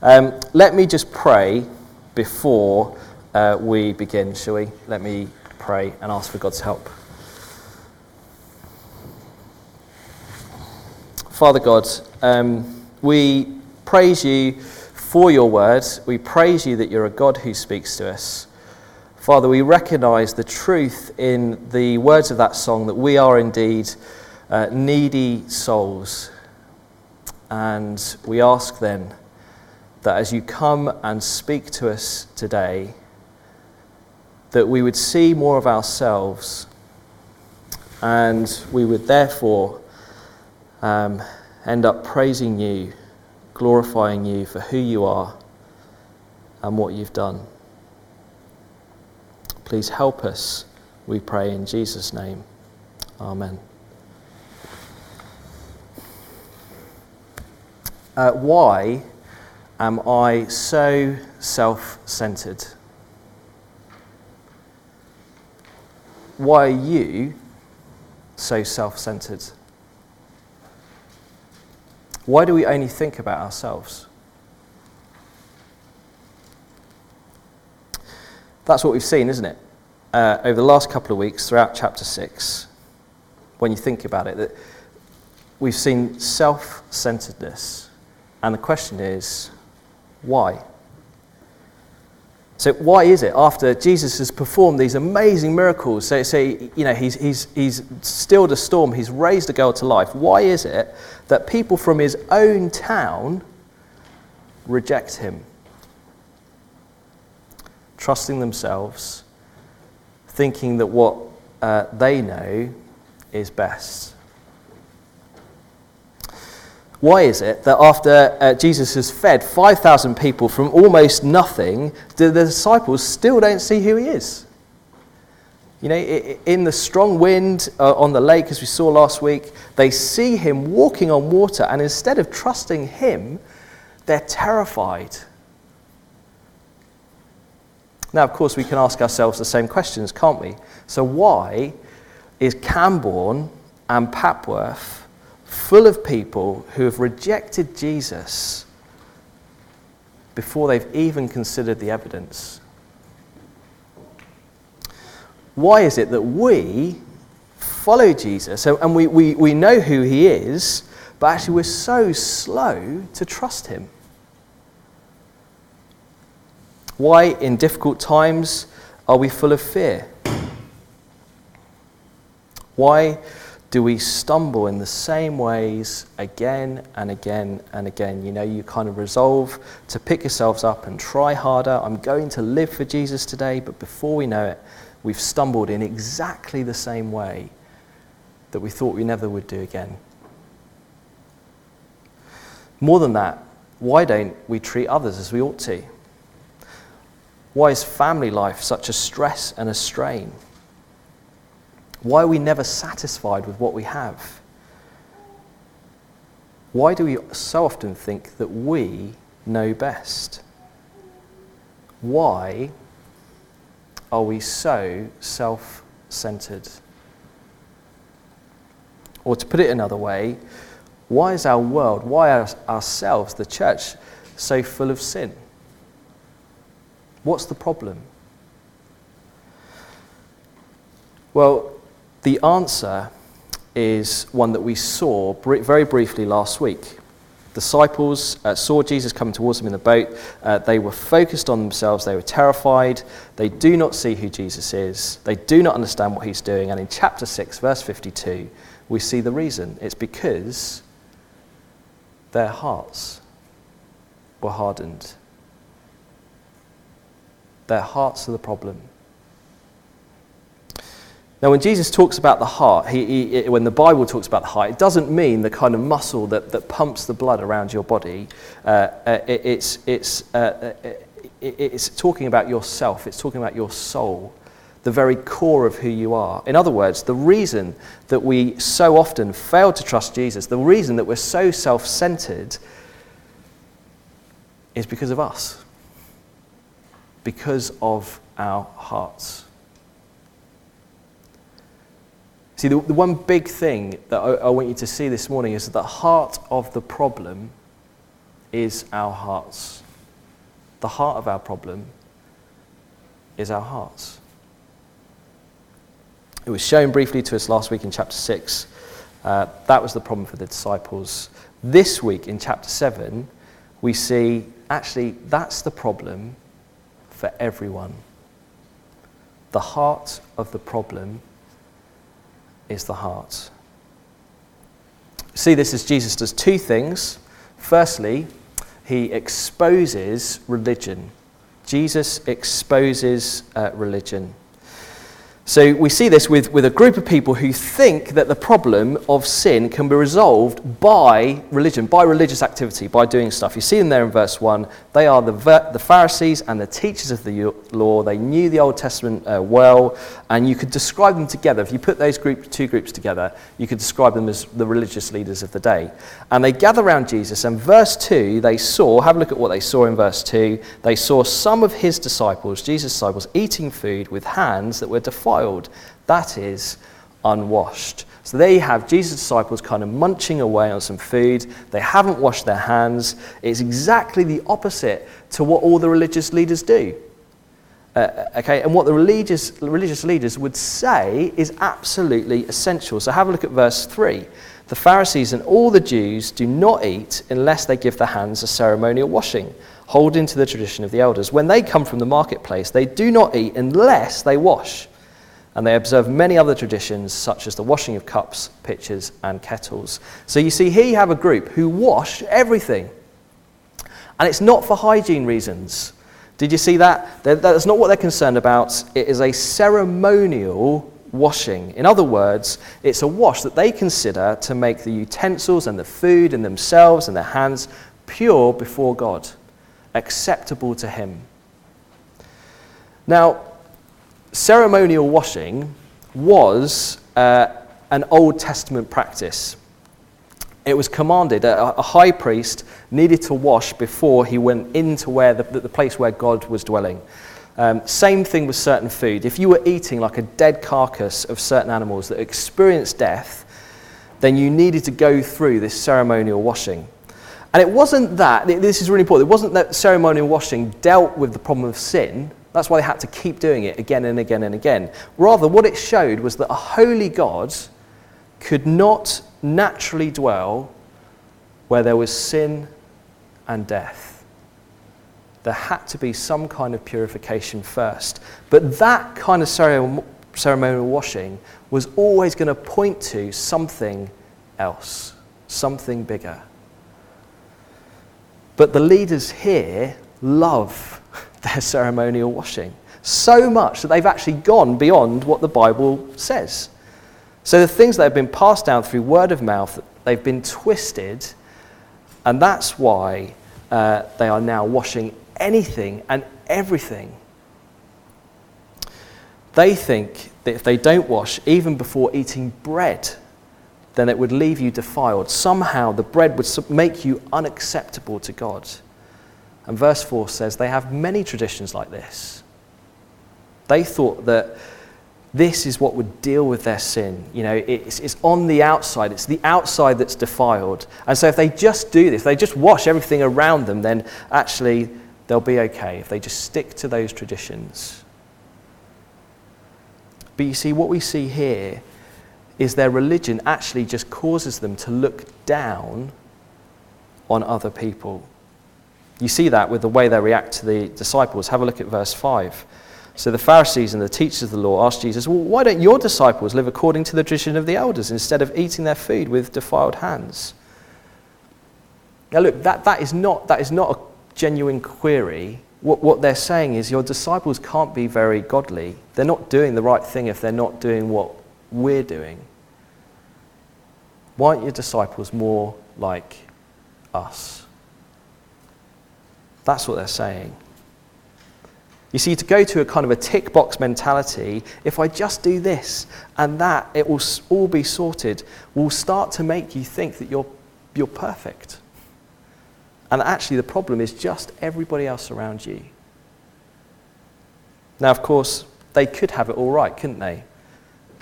Um, let me just pray before uh, we begin, shall we? Let me pray and ask for God's help. Father God, um, we praise you for your word. We praise you that you're a God who speaks to us. Father, we recognize the truth in the words of that song that we are indeed uh, needy souls. And we ask then that as you come and speak to us today, that we would see more of ourselves and we would therefore um, end up praising you, glorifying you for who you are and what you've done. Please help us, we pray in Jesus' name. Amen. Uh, why am I so self centered? Why are you so self centered? Why do we only think about ourselves? That's what we've seen, isn't it? Uh, over the last couple of weeks throughout chapter 6, when you think about it, that we've seen self centeredness and the question is, why? So, why is it after Jesus has performed these amazing miracles? So, so you know, he's, he's, he's stilled a storm, he's raised a girl to life. Why is it that people from his own town reject him? Trusting themselves, thinking that what uh, they know is best. Why is it that after uh, Jesus has fed 5,000 people from almost nothing, the, the disciples still don't see who he is? You know, in the strong wind uh, on the lake, as we saw last week, they see him walking on water, and instead of trusting him, they're terrified. Now, of course, we can ask ourselves the same questions, can't we? So, why is Cambourne and Papworth full of people who have rejected Jesus before they've even considered the evidence. Why is it that we follow Jesus and we, we, we know who he is, but actually we're so slow to trust him? Why, in difficult times, are we full of fear? Why do we stumble in the same ways again and again and again? You know, you kind of resolve to pick yourselves up and try harder. I'm going to live for Jesus today, but before we know it, we've stumbled in exactly the same way that we thought we never would do again. More than that, why don't we treat others as we ought to? Why is family life such a stress and a strain? Why are we never satisfied with what we have? Why do we so often think that we know best? Why are we so self centered? Or to put it another way, why is our world, why are ourselves, the church, so full of sin? What's the problem? Well, the answer is one that we saw very briefly last week. Disciples uh, saw Jesus coming towards them in the boat. Uh, they were focused on themselves. They were terrified. They do not see who Jesus is. They do not understand what he's doing. And in chapter 6, verse 52, we see the reason. It's because their hearts were hardened. Their hearts are the problem. Now, when Jesus talks about the heart, he, he, when the Bible talks about the heart, it doesn't mean the kind of muscle that, that pumps the blood around your body. Uh, uh, it, it's, it's, uh, uh it, it's talking about yourself, it's talking about your soul, the very core of who you are. In other words, the reason that we so often fail to trust Jesus, the reason that we're so self centered, is because of us, because of our hearts. See, the, the one big thing that I, I want you to see this morning is that the heart of the problem is our hearts. the heart of our problem is our hearts. It was shown briefly to us last week in chapter 6. Uh, that was the problem for the disciples. This week in chapter 7, we see actually that's the problem for everyone. The heart of the problem is the heart. See this as Jesus does two things. Firstly, he exposes religion. Jesus exposes uh, religion. So we see this with, with a group of people who think that the problem of sin can be resolved by religion, by religious activity, by doing stuff. You see them there in verse 1. They are the, the Pharisees and the teachers of the law. They knew the Old Testament uh, well, and you could describe them together. If you put those group, two groups together, you could describe them as the religious leaders of the day. And they gather around Jesus, and verse 2, they saw, have a look at what they saw in verse 2. They saw some of his disciples, Jesus' disciples, eating food with hands that were defiled defiled, that is, unwashed. So there you have Jesus' disciples kind of munching away on some food. They haven't washed their hands. It's exactly the opposite to what all the religious leaders do. Uh, okay, and what the religious, religious leaders would say is absolutely essential. So have a look at verse 3. The Pharisees and all the Jews do not eat unless they give their hands a ceremonial washing, holding to the tradition of the elders. When they come from the marketplace, they do not eat unless they wash and they observe many other traditions, such as the washing of cups, pitchers, and kettles. So you see, here you have a group who wash everything. And it's not for hygiene reasons. Did you see that? That's not what they're concerned about. It is a ceremonial washing. In other words, it's a wash that they consider to make the utensils and the food and themselves and their hands pure before God, acceptable to Him. Now, ceremonial washing was uh, an Old Testament practice. It was commanded, a, a, high priest needed to wash before he went into where the, the place where God was dwelling. Um, same thing with certain food. If you were eating like a dead carcass of certain animals that experienced death, then you needed to go through this ceremonial washing. And it wasn't that, this is really important, it wasn't that ceremonial washing dealt with the problem of sin, that's why they had to keep doing it again and again and again. Rather, what it showed was that a holy God could not naturally dwell where there was sin and death. There had to be some kind of purification first. But that kind of ceremonial washing was always going to point to something else, something bigger. But the leaders here love their ceremonial washing. So much that they've actually gone beyond what the Bible says. So the things that have been passed down through word of mouth, they've been twisted, and that's why uh, they are now washing anything and everything. They think that if they don't wash, even before eating bread, then it would leave you defiled. Somehow the bread would make you unacceptable to God. And verse 4 says they have many traditions like this. They thought that this is what would deal with their sin. You know, it's, it's on the outside, it's the outside that's defiled. And so if they just do this, they just wash everything around them, then actually they'll be okay if they just stick to those traditions. But you see, what we see here is their religion actually just causes them to look down on other people. You see that with the way they react to the disciples. Have a look at verse 5. So the Pharisees and the teachers of the law asked Jesus, Well, why don't your disciples live according to the tradition of the elders instead of eating their food with defiled hands? Now, look, that, that, is, not, that is not a genuine query. What, what they're saying is your disciples can't be very godly. They're not doing the right thing if they're not doing what we're doing. Why aren't your disciples more like us? That's what they're saying. You see, to go to a kind of a tick box mentality, if I just do this and that, it will all be sorted, will start to make you think that you're, you're perfect. And actually, the problem is just everybody else around you. Now, of course, they could have it all right, couldn't they?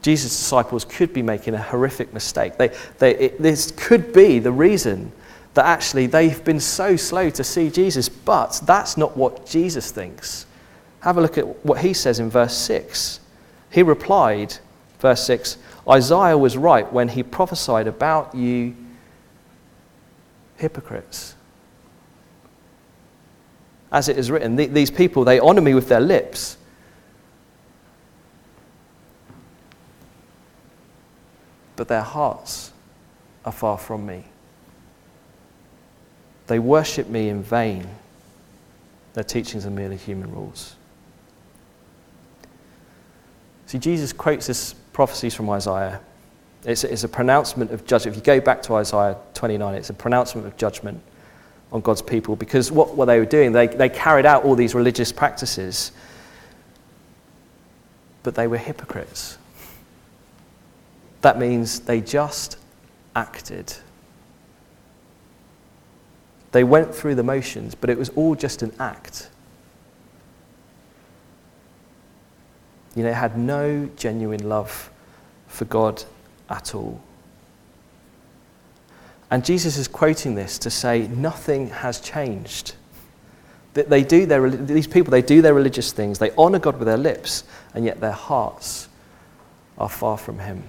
Jesus' disciples could be making a horrific mistake. They, they, it, this could be the reason that actually they've been so slow to see Jesus, but that's not what Jesus thinks. Have a look at what he says in verse 6. He replied, verse 6 Isaiah was right when he prophesied about you hypocrites. As it is written, these people, they honor me with their lips. But their hearts are far from me. They worship me in vain. Their teachings are merely human rules. See, Jesus quotes this prophecies from Isaiah. It's, it's a pronouncement of judgment. If you go back to Isaiah 29, it's a pronouncement of judgment on God's people because what, what they were doing, they, they carried out all these religious practices, but they were hypocrites. That means they just acted. They went through the motions, but it was all just an act. You know, had no genuine love for God at all. And Jesus is quoting this to say nothing has changed. That they do their, these people, they do their religious things, they honor God with their lips, and yet their hearts are far from Him.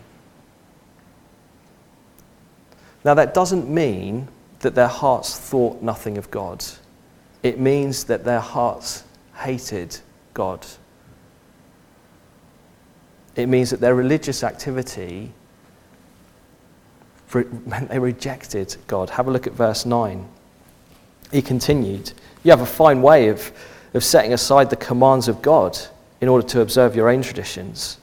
Now, that doesn't mean that their hearts thought nothing of God. It means that their hearts hated God. It means that their religious activity meant they rejected God. Have a look at verse 9. He continued, You have a fine way of, of setting aside the commands of God in order to observe your own traditions.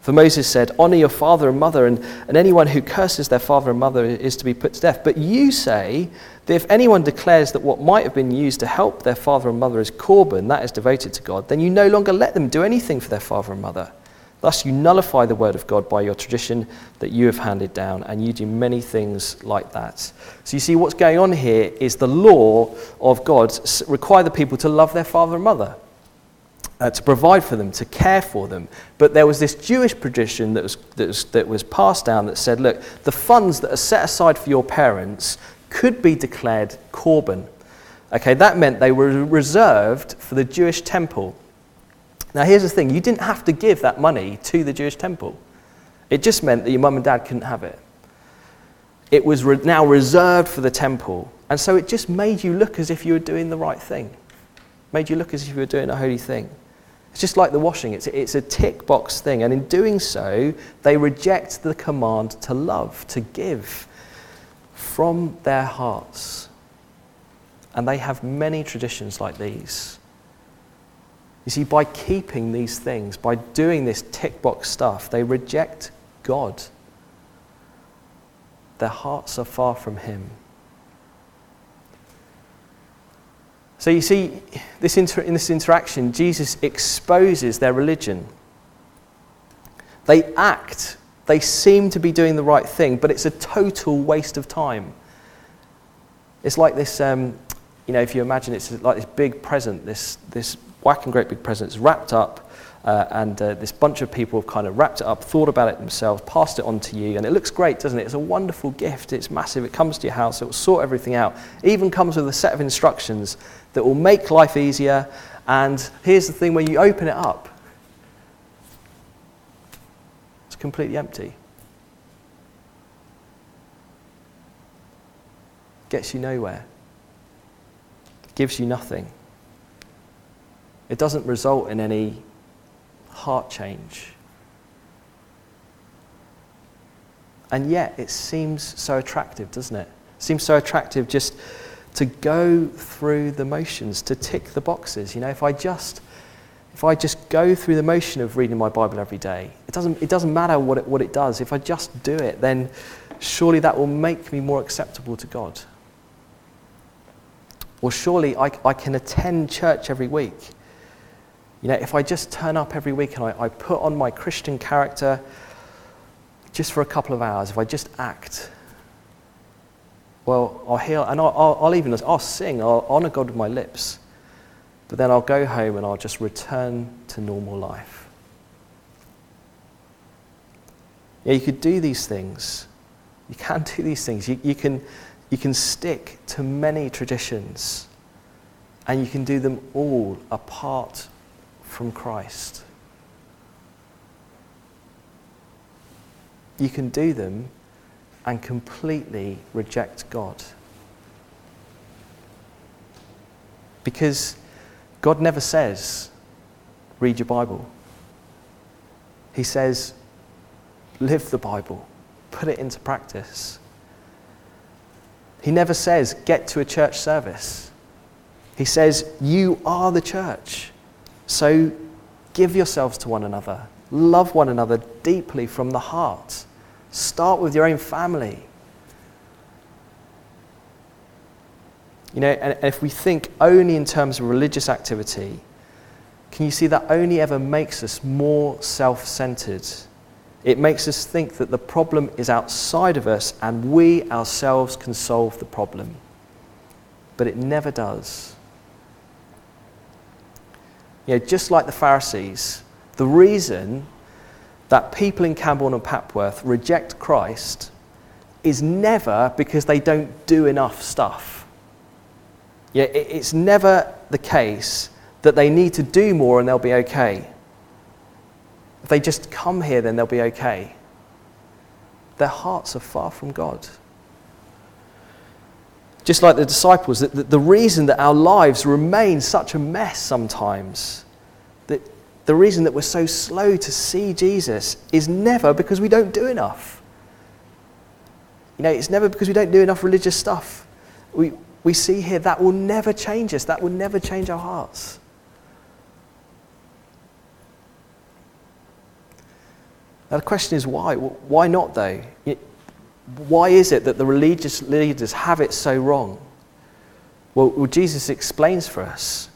For Moses said, Honor your father and mother, and, and anyone who curses their father and mother is to be put to death. But you say that if anyone declares that what might have been used to help their father and mother is korban, that is devoted to God, then you no longer let them do anything for their father and mother. Thus, you nullify the word of God by your tradition that you have handed down, and you do many things like that. So, you see, what's going on here is the law of God require the people to love their father and mother, uh, to provide for them, to care for them. But there was this Jewish tradition that was, that, was, that was passed down that said, look, the funds that are set aside for your parents could be declared korban. Okay, that meant they were reserved for the Jewish temple. Now, here's the thing you didn't have to give that money to the Jewish temple, it just meant that your mum and dad couldn't have it. It was re- now reserved for the temple, and so it just made you look as if you were doing the right thing, made you look as if you were doing a holy thing. It's just like the washing, it's, it's a tick box thing, and in doing so, they reject the command to love, to give from their hearts. And they have many traditions like these. You see, by keeping these things, by doing this tick box stuff, they reject God. Their hearts are far from Him. So you see, this inter- in this interaction, Jesus exposes their religion. They act, they seem to be doing the right thing, but it's a total waste of time. It's like this, um, you know, if you imagine it's like this big present, this, this whacking great big presents wrapped up. Uh, and uh, this bunch of people have kind of wrapped it up, thought about it themselves, passed it on to you, and it looks great, doesn't it? It's a wonderful gift. It's massive. It comes to your house. It will sort everything out. It even comes with a set of instructions that will make life easier. And here's the thing: when you open it up, it's completely empty. Gets you nowhere. Gives you nothing. It doesn't result in any heart change. And yet, it seems so attractive, doesn't it? It seems so attractive just to go through the motions, to tick the boxes. You know, if I just if I just go through the motion of reading my Bible every day, it doesn't, it doesn't matter what it, what it does. If I just do it, then surely that will make me more acceptable to God. Or surely I, I can attend church every week you know, if I just turn up every week and I, I put on my Christian character just for a couple of hours, if I just act, well, I'll heal, and I'll, I'll, I'll even, I'll sing, I'll honor God with my lips, but then I'll go home and I'll just return to normal life. Yeah, you could do these things. You can do these things. You, you, can, You can stick to many traditions, and you can do them all apart from Christ. You can do them and completely reject God. Because God never says, read your Bible. He says, live the Bible, put it into practice. He never says, get to a church service. He says, you are the church. So give yourselves to one another, love one another deeply from the heart. Start with your own family. You know, and if we think only in terms of religious activity, can you see that only ever makes us more self centered? It makes us think that the problem is outside of us and we ourselves can solve the problem. But it never does. You know, just like the Pharisees, the reason that people in Cambourne and Papworth reject Christ is never because they don't do enough stuff. Yeah, it's never the case that they need to do more and they'll be okay. If they just come here, then they'll be okay. Their hearts are far from God. Just like the disciples, the, the reason that our lives remain such a mess sometimes, that the reason that we're so slow to see Jesus is never because we don't do enough. You know, it's never because we don't do enough religious stuff. We, we see here that will never change us, that will never change our hearts. Now, the question is why? Why not, though? Why is it that the religious leaders have it so wrong? Well, well, Jesus explains for us.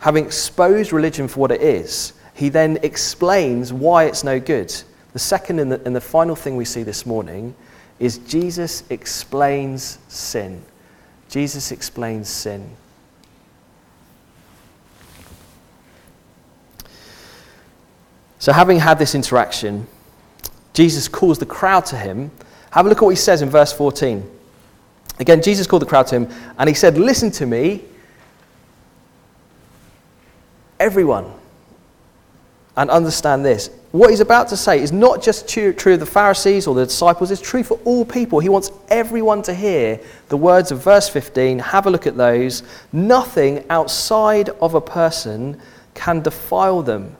Having exposed religion for what it is, he then explains why it's no good. The second and the, and the final thing we see this morning is Jesus explains sin. Jesus explains sin. So, having had this interaction, Jesus calls the crowd to him. Have a look at what he says in verse 14. Again, Jesus called the crowd to him and he said, Listen to me, everyone, and understand this. What he's about to say is not just true, true of the Pharisees or the disciples, it's true for all people. He wants everyone to hear the words of verse 15. Have a look at those. Nothing outside of a person can defile them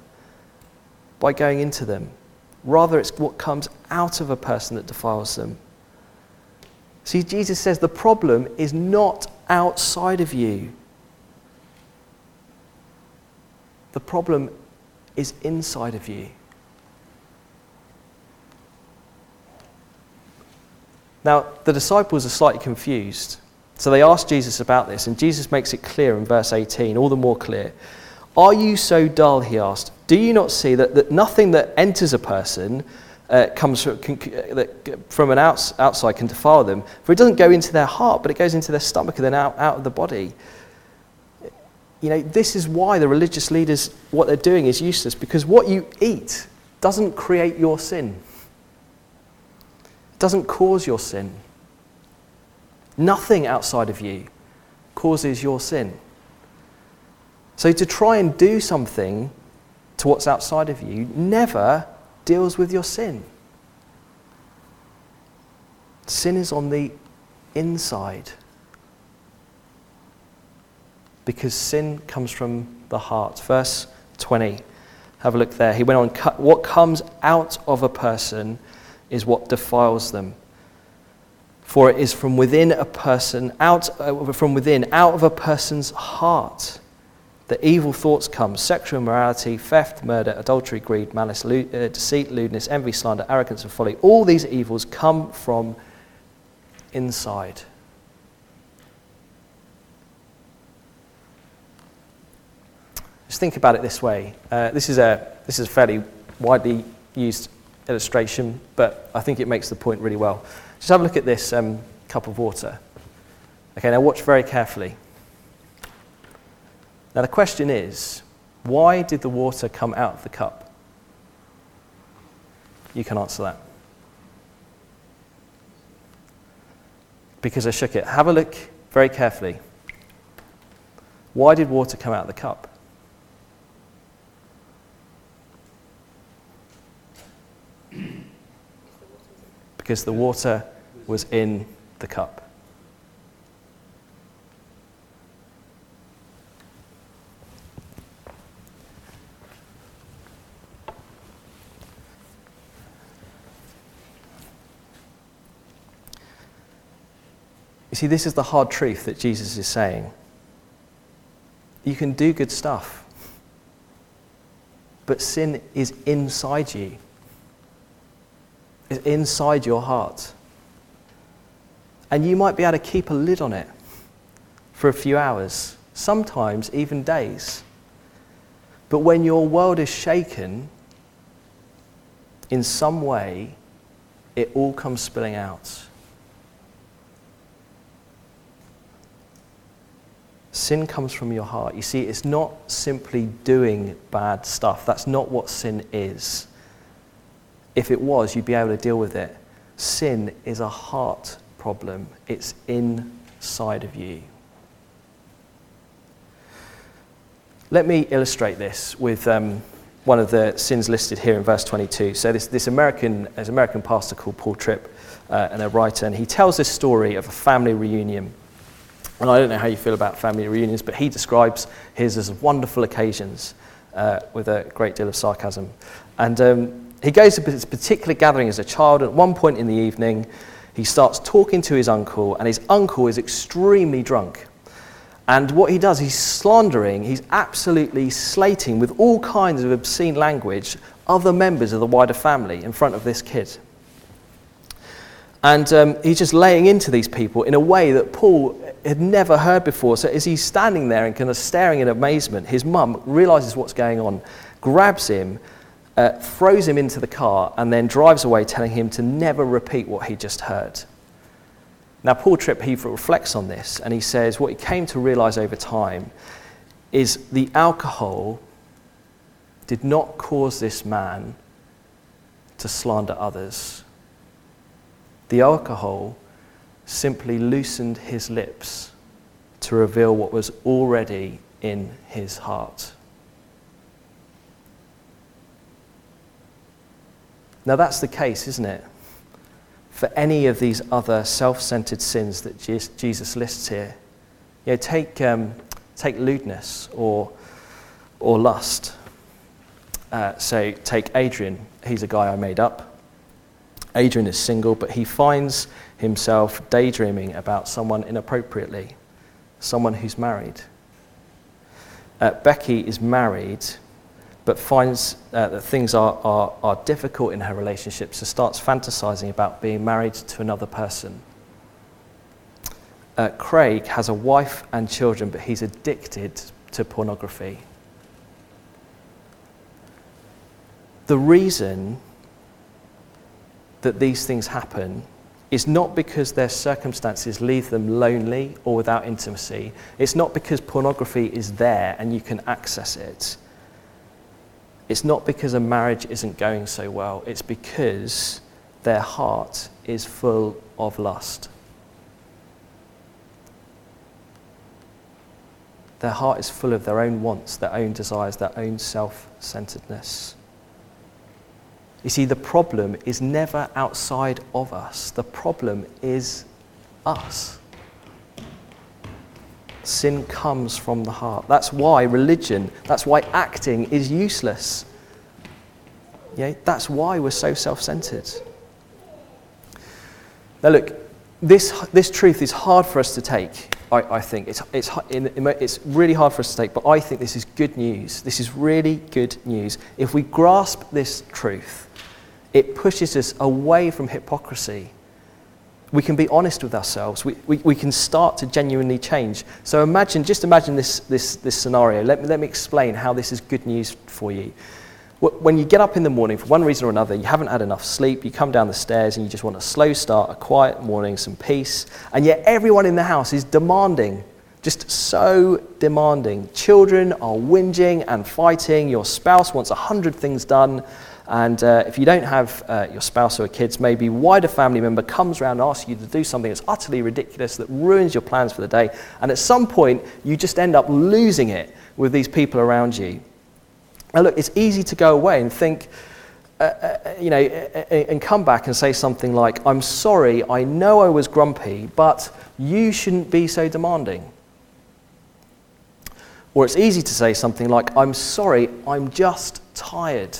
by going into them. Rather, it's what comes out of a person that defiles them. See, Jesus says the problem is not outside of you, the problem is inside of you. Now, the disciples are slightly confused. So they ask Jesus about this, and Jesus makes it clear in verse 18, all the more clear. Are you so dull, he asked? Do you not see that, that nothing that enters a person uh, comes from, can, that from an outs, outside can defile them? For it doesn't go into their heart, but it goes into their stomach and then out, out of the body. You know, this is why the religious leaders, what they're doing is useless, because what you eat doesn't create your sin. It doesn't cause your sin. Nothing outside of you causes your sin. So to try and do something to what's outside of you never deals with your sin. Sin is on the inside. Because sin comes from the heart. Verse 20. Have a look there. He went on, what comes out of a person is what defiles them. For it is from within a person, out uh, from within, out of a person's heart the evil thoughts come sexual immorality, theft, murder, adultery, greed, malice, lo- uh, deceit, lewdness, envy, slander, arrogance, and folly. All these evils come from inside. Just think about it this way. Uh, this, is a, this is a fairly widely used illustration, but I think it makes the point really well. Just have a look at this um, cup of water. Okay, now watch very carefully. Now, the question is why did the water come out of the cup? You can answer that. because I shook it. Have a look very carefully. Why did water come out of the cup? Because the water was in the cup. You see, this is the hard truth that Jesus is saying. You can do good stuff, but sin is inside you, it's inside your heart. And you might be able to keep a lid on it for a few hours, sometimes even days. But when your world is shaken in some way, it all comes spilling out. Sin comes from your heart. You see, it's not simply doing bad stuff. That's not what sin is. If it was, you'd be able to deal with it. Sin is a heart problem, it's inside of you. Let me illustrate this with um, one of the sins listed here in verse 22. So, this, this American, there's American pastor called Paul Tripp, uh, and a writer, and he tells this story of a family reunion and I don't know how you feel about family reunions, but he describes his as wonderful occasions uh, with a great deal of sarcasm. And um, he goes to this particular gathering as a child. At one point in the evening, he starts talking to his uncle, and his uncle is extremely drunk. And what he does, he's slandering, he's absolutely slating with all kinds of obscene language other members of the wider family in front of this kid. And um, he's just laying into these people in a way that Paul had never heard before. So as he's standing there and kind of staring in amazement, his mum realizes what's going on, grabs him, uh, throws him into the car, and then drives away, telling him to never repeat what he just heard. Now, Paul Tripp, he reflects on this, and he says what he came to realize over time is the alcohol did not cause this man to slander others. The alcohol simply loosened his lips to reveal what was already in his heart. Now, that's the case, isn't it? For any of these other self centered sins that Jesus lists here. You know, take, um, take lewdness or, or lust. Uh, so, take Adrian. He's a guy I made up. Adrian is single, but he finds himself daydreaming about someone inappropriately, someone who's married. Uh, Becky is married, but finds uh, that things are, are, are difficult in her relationship, so starts fantasizing about being married to another person. Uh, Craig has a wife and children, but he's addicted to pornography. The reason that these things happen is not because their circumstances leave them lonely or without intimacy. It's not because pornography is there and you can access it. It's not because a marriage isn't going so well. It's because their heart is full of lust. Their heart is full of their own wants, their own desires, their own self centeredness. You see, the problem is never outside of us, the problem is us. Sin comes from the heart. That's why religion, that's why acting is useless. Yeah, that's why we're so self centered. Now, look, this, this truth is hard for us to take, I, I think. It's, it's, it's really hard for us to take, but I think this is good news. This is really good news. If we grasp this truth, it pushes us away from hypocrisy. We can be honest with ourselves. We, we, we can start to genuinely change. So imagine, just imagine this, this, this scenario. Let me, let me explain how this is good news for you. When you get up in the morning, for one reason or another, you haven't had enough sleep, you come down the stairs and you just want a slow start, a quiet morning, some peace, and yet everyone in the house is demanding, just so demanding. Children are whinging and fighting, your spouse wants a hundred things done, And uh, if you don't have uh, your spouse or kids, maybe wider family member comes around and asks you to do something that's utterly ridiculous, that ruins your plans for the day. And at some point, you just end up losing it with these people around you. Now, look, it's easy to go away and think, uh, uh, you know, uh, uh, and come back and say something like, I'm sorry, I know I was grumpy, but you shouldn't be so demanding. Or it's easy to say something like, I'm sorry, I'm just tired.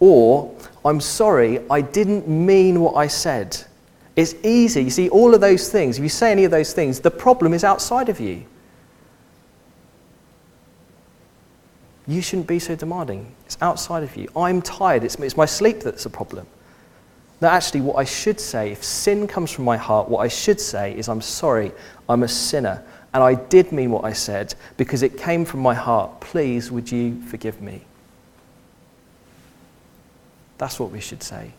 Or, I'm sorry, I didn't mean what I said. It's easy. You see, all of those things, if you say any of those things, the problem is outside of you. You shouldn't be so demanding. It's outside of you. I'm tired. It's, it's my sleep that's a problem. Now, actually, what I should say, if sin comes from my heart, what I should say is, I'm sorry, I'm a sinner. And I did mean what I said because it came from my heart. Please, would you forgive me? That's what we should say.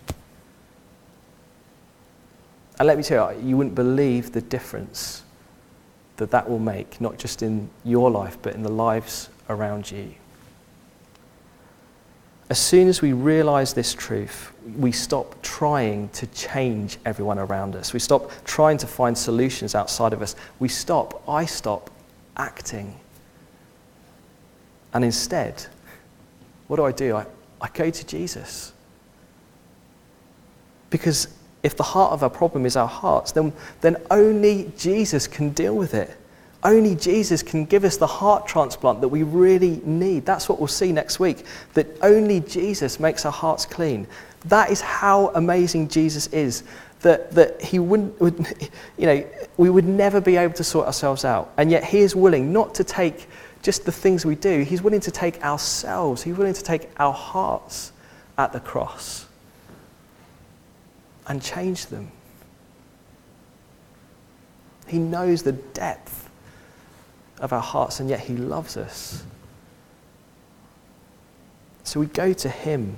And let me tell you, you wouldn't believe the difference that that will make, not just in your life, but in the lives around you. As soon as we realize this truth, we stop trying to change everyone around us. We stop trying to find solutions outside of us. We stop, I stop acting. And instead, what do I do? I, I go to Jesus. Because if the heart of our problem is our hearts, then, then only Jesus can deal with it. Only Jesus can give us the heart transplant that we really need. That's what we'll see next week. That only Jesus makes our hearts clean. That is how amazing Jesus is. That, that he wouldn't, would, you know, we would never be able to sort ourselves out. And yet he is willing not to take just the things we do, he's willing to take ourselves, he's willing to take our hearts at the cross and change them. He knows the depth of our hearts, and yet He loves us. So we go to Him.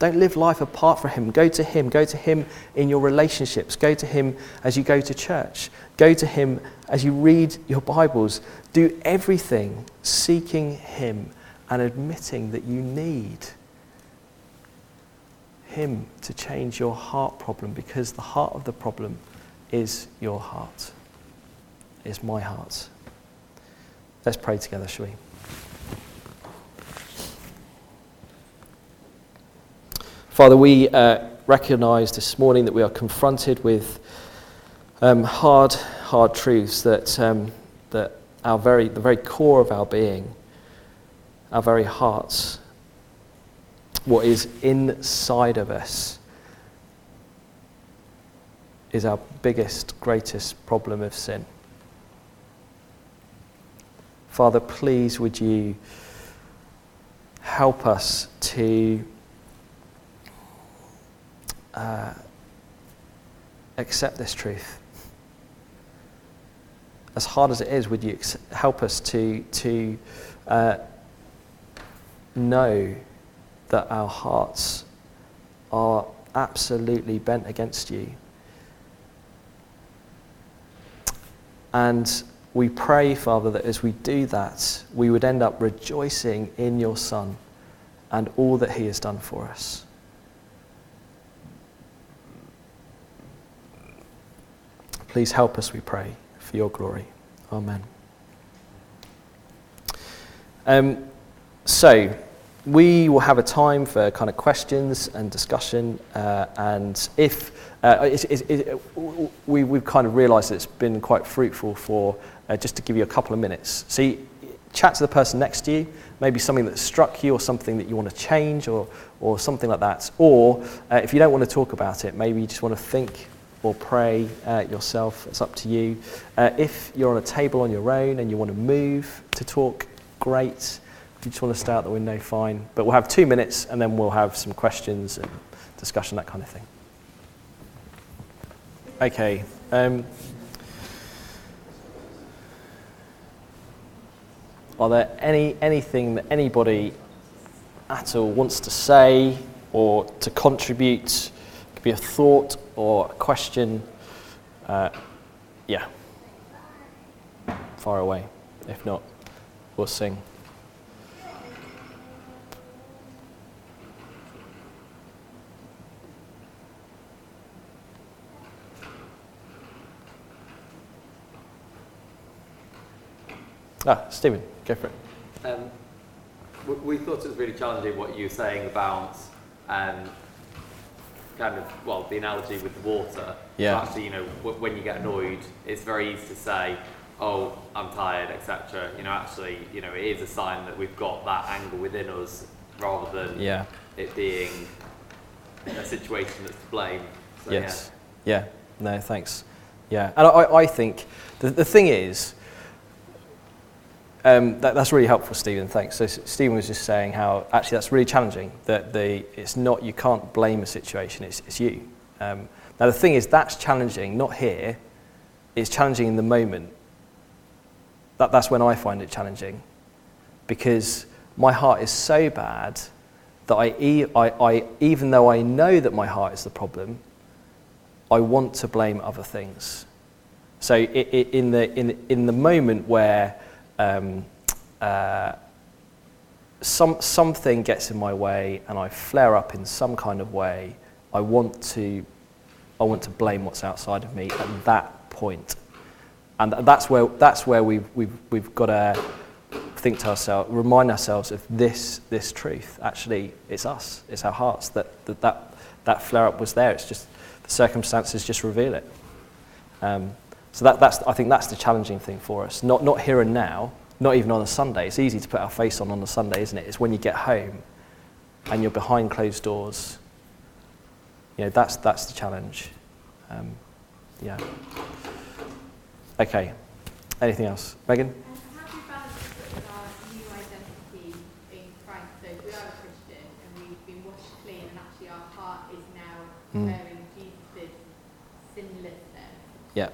Don't live life apart from Him. Go to Him. Go to Him in your relationships. Go to Him as you go to church. Go to Him as you read your Bibles. Do everything seeking Him and admitting that you need Him to change your heart problem because the heart of the problem is your heart, is my heart. Let's pray together, shall we? Father, we uh, recognize this morning that we are confronted with um, hard, hard truths that, um, that our very, the very core of our being, our very hearts, what is inside of us, is our biggest, greatest problem of sin. Father, please would you help us to uh, accept this truth. As hard as it is, would you help us to, to uh, know that our hearts are absolutely bent against you? And we pray, Father, that as we do that, we would end up rejoicing in your Son and all that he has done for us. Please help us, we pray, for your glory. Amen. Um, so, we will have a time for kind of questions and discussion. Uh, and if uh, it's, it's, it, we, we've kind of realised it's been quite fruitful for uh, just to give you a couple of minutes. See, chat to the person next to you, maybe something that struck you or something that you want to change or, or something like that. Or uh, if you don't want to talk about it, maybe you just want to think or pray uh, yourself. It's up to you. Uh, if you're on a table on your own and you want to move to talk, great. If you just want to stay out the window, fine. But we'll have two minutes and then we'll have some questions and discussion, that kind of thing. Okay. Um, Are there any, anything that anybody at all wants to say or to contribute? It could be a thought or a question. Uh, yeah. Far away. If not, we'll sing. Ah, Stephen go for it. Um, we, we thought it was really challenging what you were saying about um, kind of, well, the analogy with the water. Yeah. So actually, you know, w- when you get annoyed, it's very easy to say, oh, I'm tired, etc. You know, actually, you know, it is a sign that we've got that anger within us rather than Yeah. it being a situation that's to blame. So, yes. Yeah. No, thanks. Yeah. And I, I think the, the thing is, um, that, that's really helpful, Stephen. Thanks. So Stephen was just saying how actually that's really challenging. That the it's not you can't blame a situation. It's it's you. Um, now the thing is that's challenging, not here. It's challenging in the moment. That that's when I find it challenging, because my heart is so bad that I, e- I, I even though I know that my heart is the problem, I want to blame other things. So i i in, the, in, in the moment where um, uh, some, something gets in my way and I flare up in some kind of way, I want to, I want to blame what's outside of me at that point. And that's where, that's where we've, we've, we've got to think to ourselves, remind ourselves of this, this truth. Actually, it's us, it's our hearts that that, that, that flare up was there. It's just the circumstances just reveal it. Um, so that, that's, I think that's the challenging thing for us. Not, not here and now, not even on a Sunday. It's easy to put our face on on a Sunday, isn't it? It's when you get home and you're behind closed doors. You know, that's, that's the challenge. Um, yeah. Okay. Anything else? Megan? And how do you balance with our new identity in Christ? So we are a Christian and we've been washed clean and actually our heart is now Mm. bearing Jesus' sinlessness. Yeah.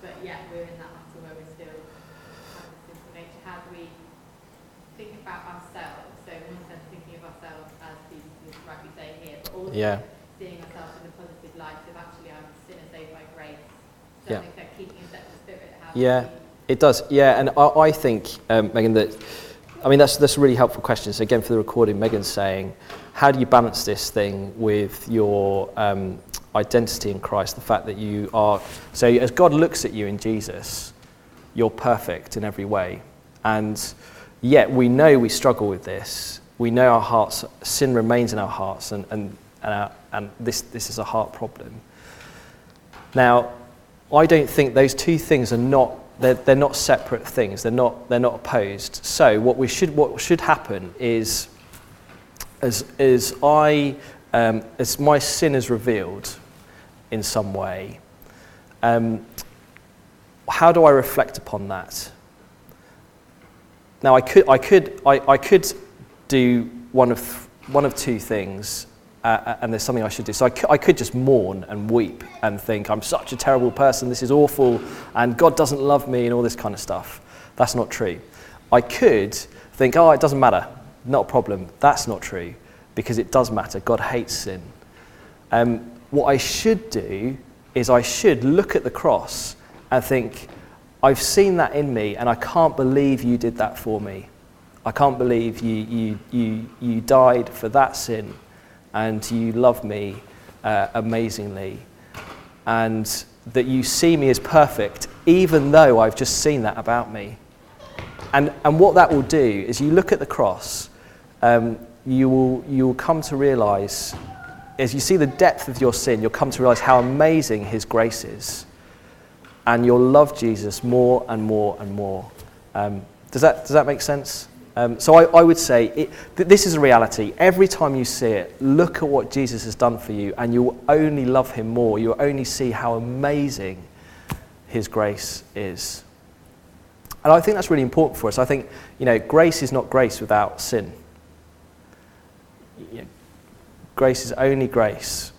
But yet we're in that matter where we still have a sinful nature. How do we think about ourselves? So in one sense thinking of ourselves as Jesus is rightly saying Yeah. seeing ourselves in the positive light of actually I'm a sinner saved by grace. So Yeah. I think that keeping in step with spirit. Yeah. It does, yeah, and I, I think, um, Megan, that I mean that's that's a really helpful question. So again, for the recording, Megan's saying, how do you balance this thing with your um, identity in Christ? The fact that you are so as God looks at you in Jesus, you're perfect in every way, and yet we know we struggle with this. We know our hearts, sin remains in our hearts, and and and, our, and this this is a heart problem. Now, I don't think those two things are not they're, they're not separate things. They're not they're not opposed. So what we should what should happen is as as I um, as my sin is revealed in some way, um, how do I reflect upon that? Now I could I could I, I could do one of one of two things uh, and there's something I should do. So I could just mourn and weep and think, I'm such a terrible person, this is awful, and God doesn't love me, and all this kind of stuff. That's not true. I could think, oh, it doesn't matter, not a problem. That's not true, because it does matter. God hates sin. Um, what I should do is I should look at the cross and think, I've seen that in me, and I can't believe you did that for me. I can't believe you, you, you, you died for that sin and you love me uh, amazingly, and that you see me as perfect, even though I've just seen that about me. And, and what that will do is you look at the cross, um, you, will, you will come to realize, as you see the depth of your sin, you'll come to realize how amazing His grace is. And you'll love Jesus more and more and more. Um, does, that, does that make sense? Um, so I, I would say it, th- this is a reality. Every time you see it, look at what Jesus has done for you, and you'll only love him more. You'll only see how amazing his grace is. And I think that's really important for us. I think, you know, grace is not grace without sin. You know, grace is only grace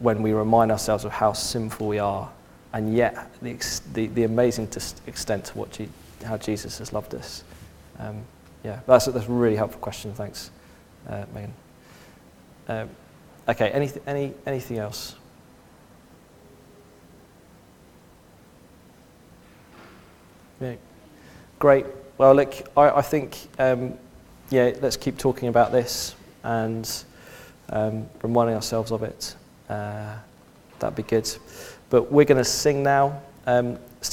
when we remind ourselves of how sinful we are, and yet the, the, the amazing extent to what how Jesus has loved us. Um, yeah, that's, that's a really helpful question. Thanks, uh, Megan. Um, okay, any, any, anything else? Yeah. Great. Well, look, I, I think, um, yeah, let's keep talking about this and um, reminding ourselves of it. Uh, that'd be good. But we're going to sing now. Um,